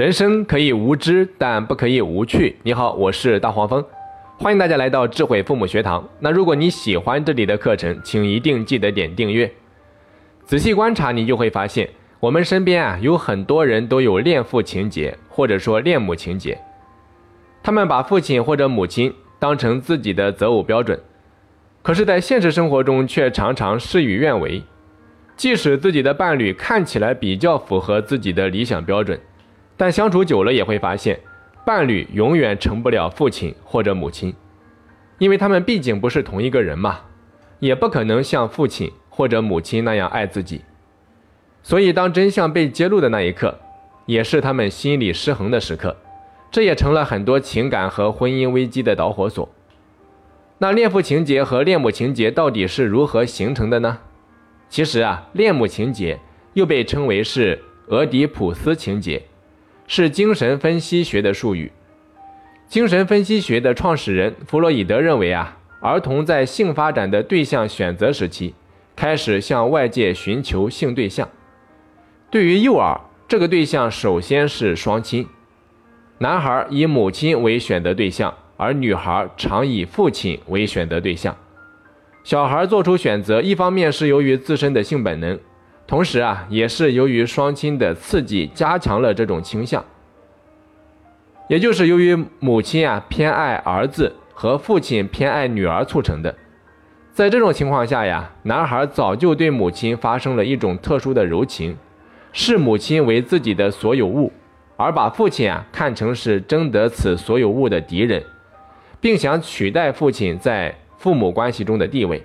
人生可以无知，但不可以无趣。你好，我是大黄蜂，欢迎大家来到智慧父母学堂。那如果你喜欢这里的课程，请一定记得点订阅。仔细观察，你就会发现，我们身边啊有很多人都有恋父情节，或者说恋母情节。他们把父亲或者母亲当成自己的择偶标准，可是，在现实生活中却常常事与愿违。即使自己的伴侣看起来比较符合自己的理想标准。但相处久了也会发现，伴侣永远成不了父亲或者母亲，因为他们毕竟不是同一个人嘛，也不可能像父亲或者母亲那样爱自己。所以，当真相被揭露的那一刻，也是他们心理失衡的时刻，这也成了很多情感和婚姻危机的导火索。那恋父情节和恋母情节到底是如何形成的呢？其实啊，恋母情节又被称为是俄狄浦斯情节。是精神分析学的术语。精神分析学的创始人弗洛伊德认为啊，儿童在性发展的对象选择时期，开始向外界寻求性对象。对于幼儿，这个对象首先是双亲。男孩以母亲为选择对象，而女孩常以父亲为选择对象。小孩做出选择，一方面是由于自身的性本能。同时啊，也是由于双亲的刺激加强了这种倾向，也就是由于母亲啊偏爱儿子和父亲偏爱女儿促成的。在这种情况下呀，男孩早就对母亲发生了一种特殊的柔情，视母亲为自己的所有物，而把父亲啊看成是争得此所有物的敌人，并想取代父亲在父母关系中的地位。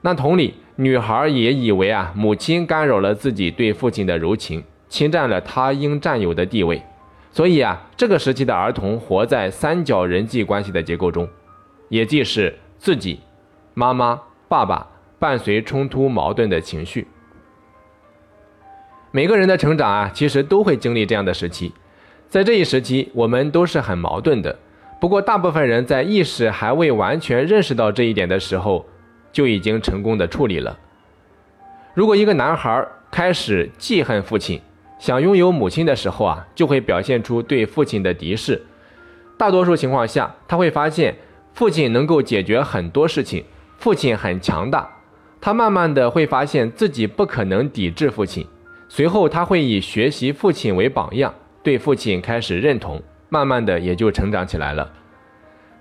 那同理。女孩也以为啊，母亲干扰了自己对父亲的柔情，侵占了他应占有的地位，所以啊，这个时期的儿童活在三角人际关系的结构中，也即是自己、妈妈、爸爸，伴随冲突矛盾的情绪。每个人的成长啊，其实都会经历这样的时期，在这一时期，我们都是很矛盾的。不过，大部分人在意识还未完全认识到这一点的时候。就已经成功的处理了。如果一个男孩开始记恨父亲，想拥有母亲的时候啊，就会表现出对父亲的敌视。大多数情况下，他会发现父亲能够解决很多事情，父亲很强大。他慢慢的会发现自己不可能抵制父亲。随后，他会以学习父亲为榜样，对父亲开始认同，慢慢的也就成长起来了。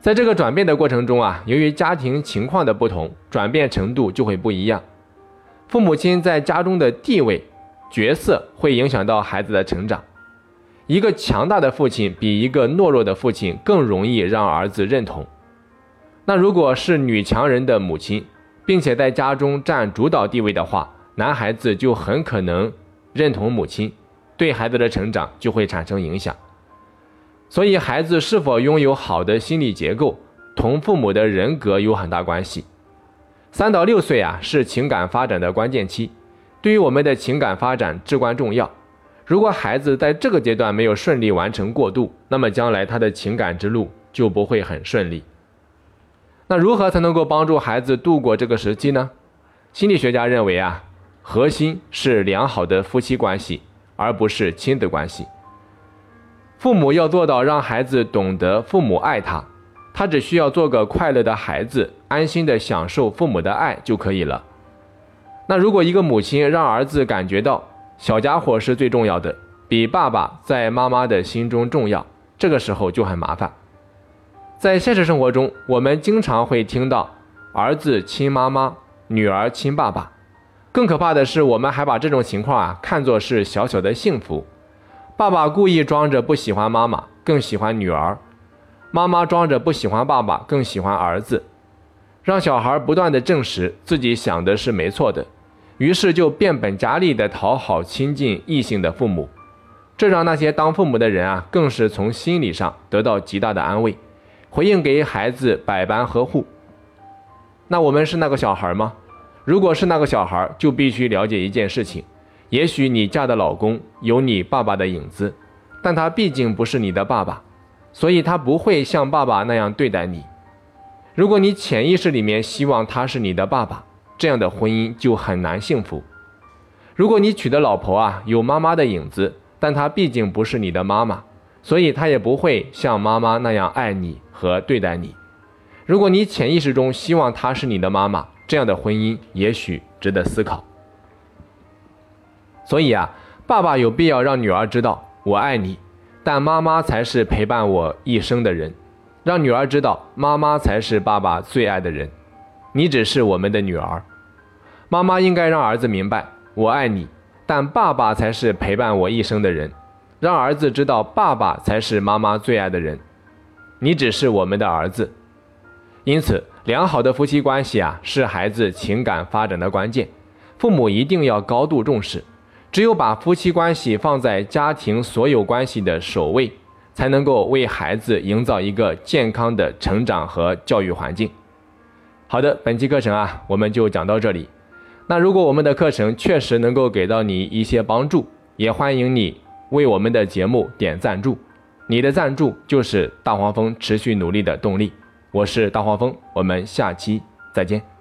在这个转变的过程中啊，由于家庭情况的不同，转变程度就会不一样。父母亲在家中的地位、角色会影响到孩子的成长。一个强大的父亲比一个懦弱的父亲更容易让儿子认同。那如果是女强人的母亲，并且在家中占主导地位的话，男孩子就很可能认同母亲，对孩子的成长就会产生影响。所以，孩子是否拥有好的心理结构，同父母的人格有很大关系。三到六岁啊，是情感发展的关键期，对于我们的情感发展至关重要。如果孩子在这个阶段没有顺利完成过渡，那么将来他的情感之路就不会很顺利。那如何才能够帮助孩子度过这个时期呢？心理学家认为啊，核心是良好的夫妻关系，而不是亲子关系。父母要做到让孩子懂得父母爱他，他只需要做个快乐的孩子，安心的享受父母的爱就可以了。那如果一个母亲让儿子感觉到小家伙是最重要的，比爸爸在妈妈的心中重要，这个时候就很麻烦。在现实生活中，我们经常会听到儿子亲妈妈，女儿亲爸爸，更可怕的是，我们还把这种情况啊看作是小小的幸福。爸爸故意装着不喜欢妈妈，更喜欢女儿；妈妈装着不喜欢爸爸，更喜欢儿子，让小孩不断的证实自己想的是没错的，于是就变本加厉的讨好亲近异性的父母，这让那些当父母的人啊，更是从心理上得到极大的安慰，回应给孩子百般呵护。那我们是那个小孩吗？如果是那个小孩，就必须了解一件事情。也许你嫁的老公有你爸爸的影子，但他毕竟不是你的爸爸，所以他不会像爸爸那样对待你。如果你潜意识里面希望他是你的爸爸，这样的婚姻就很难幸福。如果你娶的老婆啊有妈妈的影子，但她毕竟不是你的妈妈，所以她也不会像妈妈那样爱你和对待你。如果你潜意识中希望她是你的妈妈，这样的婚姻也许值得思考。所以啊，爸爸有必要让女儿知道我爱你，但妈妈才是陪伴我一生的人。让女儿知道，妈妈才是爸爸最爱的人。你只是我们的女儿。妈妈应该让儿子明白，我爱你，但爸爸才是陪伴我一生的人。让儿子知道，爸爸才是妈妈最爱的人。你只是我们的儿子。因此，良好的夫妻关系啊，是孩子情感发展的关键。父母一定要高度重视。只有把夫妻关系放在家庭所有关系的首位，才能够为孩子营造一个健康的成长和教育环境。好的，本期课程啊，我们就讲到这里。那如果我们的课程确实能够给到你一些帮助，也欢迎你为我们的节目点赞助。你的赞助就是大黄蜂持续努力的动力。我是大黄蜂，我们下期再见。